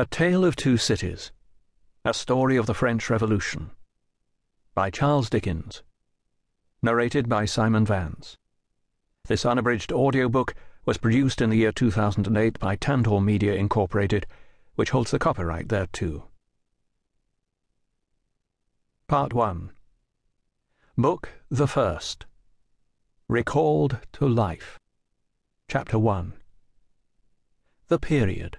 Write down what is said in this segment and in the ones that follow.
A Tale of Two Cities A Story of the French Revolution by Charles Dickens. Narrated by Simon Vance. This unabridged audiobook was produced in the year 2008 by Tantor Media Incorporated, which holds the copyright thereto. Part 1 Book the First Recalled to Life Chapter 1 The Period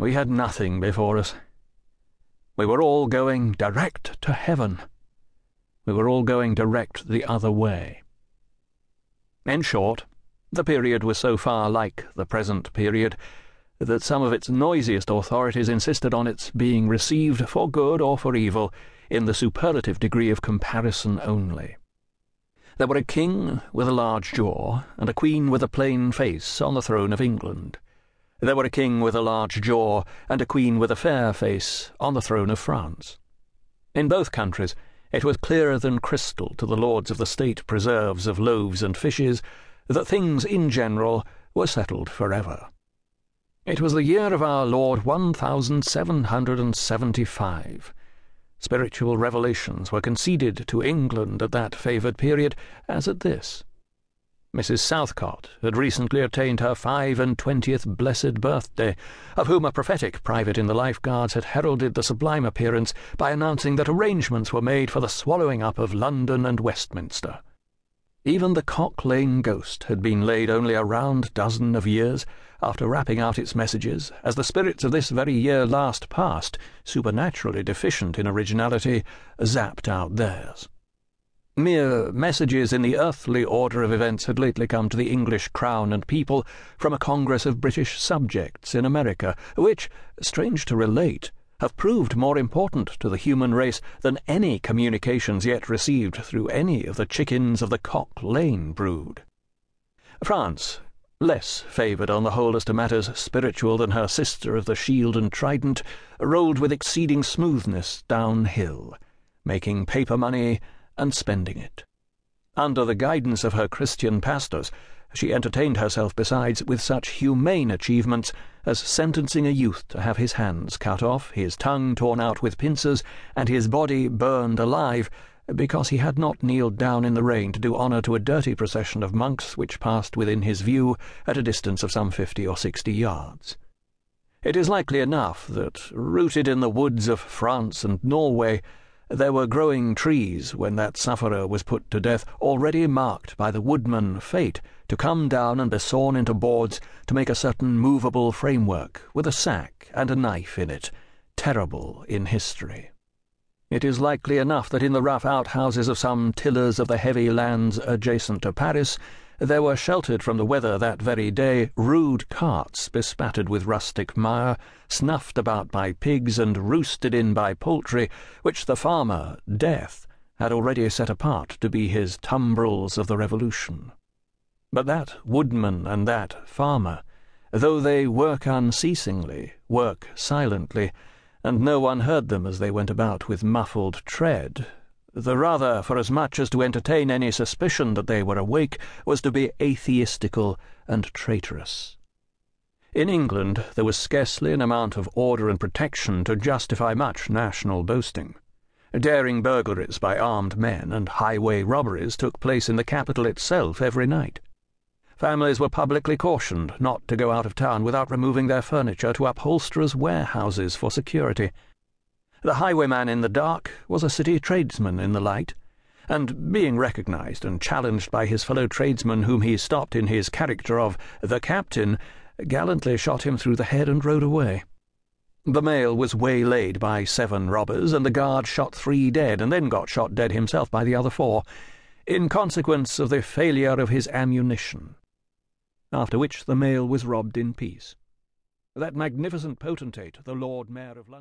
We had nothing before us. We were all going direct to heaven. We were all going direct the other way. In short, the period was so far like the present period that some of its noisiest authorities insisted on its being received for good or for evil in the superlative degree of comparison only. There were a king with a large jaw and a queen with a plain face on the throne of England. There were a king with a large jaw and a queen with a fair face on the throne of France. In both countries, it was clearer than crystal to the lords of the state preserves of loaves and fishes that things in general were settled for ever. It was the year of our Lord 1775. Spiritual revelations were conceded to England at that favoured period as at this. Mrs. Southcott had recently attained her five and twentieth blessed birthday, of whom a prophetic private in the Life Guards had heralded the sublime appearance by announcing that arrangements were made for the swallowing up of London and Westminster. Even the Cock Lane ghost had been laid only a round dozen of years after rapping out its messages, as the spirits of this very year last past, supernaturally deficient in originality, zapped out theirs. Mere messages in the earthly order of events had lately come to the English crown and people from a congress of British subjects in America, which, strange to relate, have proved more important to the human race than any communications yet received through any of the chickens of the Cock Lane brood. France, less favoured on the whole as to matters spiritual than her sister of the shield and trident, rolled with exceeding smoothness downhill, making paper money and spending it. Under the guidance of her Christian pastors, she entertained herself besides with such humane achievements as sentencing a youth to have his hands cut off, his tongue torn out with pincers, and his body burned alive, because he had not kneeled down in the rain to do honour to a dirty procession of monks which passed within his view at a distance of some fifty or sixty yards. It is likely enough that, rooted in the woods of France and Norway, there were growing trees when that sufferer was put to death, already marked by the woodman Fate to come down and be sawn into boards to make a certain movable framework with a sack and a knife in it, terrible in history. It is likely enough that in the rough outhouses of some tillers of the heavy lands adjacent to Paris, there were sheltered from the weather that very day rude carts bespattered with rustic mire, snuffed about by pigs and roosted in by poultry, which the farmer, Death, had already set apart to be his tumbrils of the Revolution. But that woodman and that farmer, though they work unceasingly, work silently, and no one heard them as they went about with muffled tread, the rather for as much as to entertain any suspicion that they were awake was to be atheistical and traitorous. In England there was scarcely an amount of order and protection to justify much national boasting. Daring burglaries by armed men and highway robberies took place in the capital itself every night. Families were publicly cautioned not to go out of town without removing their furniture to upholsterers' warehouses for security. The highwayman in the dark was a city tradesman in the light, and being recognized and challenged by his fellow tradesman whom he stopped in his character of the captain, gallantly shot him through the head and rode away. The mail was waylaid by seven robbers, and the guard shot three dead, and then got shot dead himself by the other four, in consequence of the failure of his ammunition. After which the mail was robbed in peace. That magnificent potentate, the Lord Mayor of London.